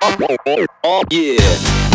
Oh, yeah.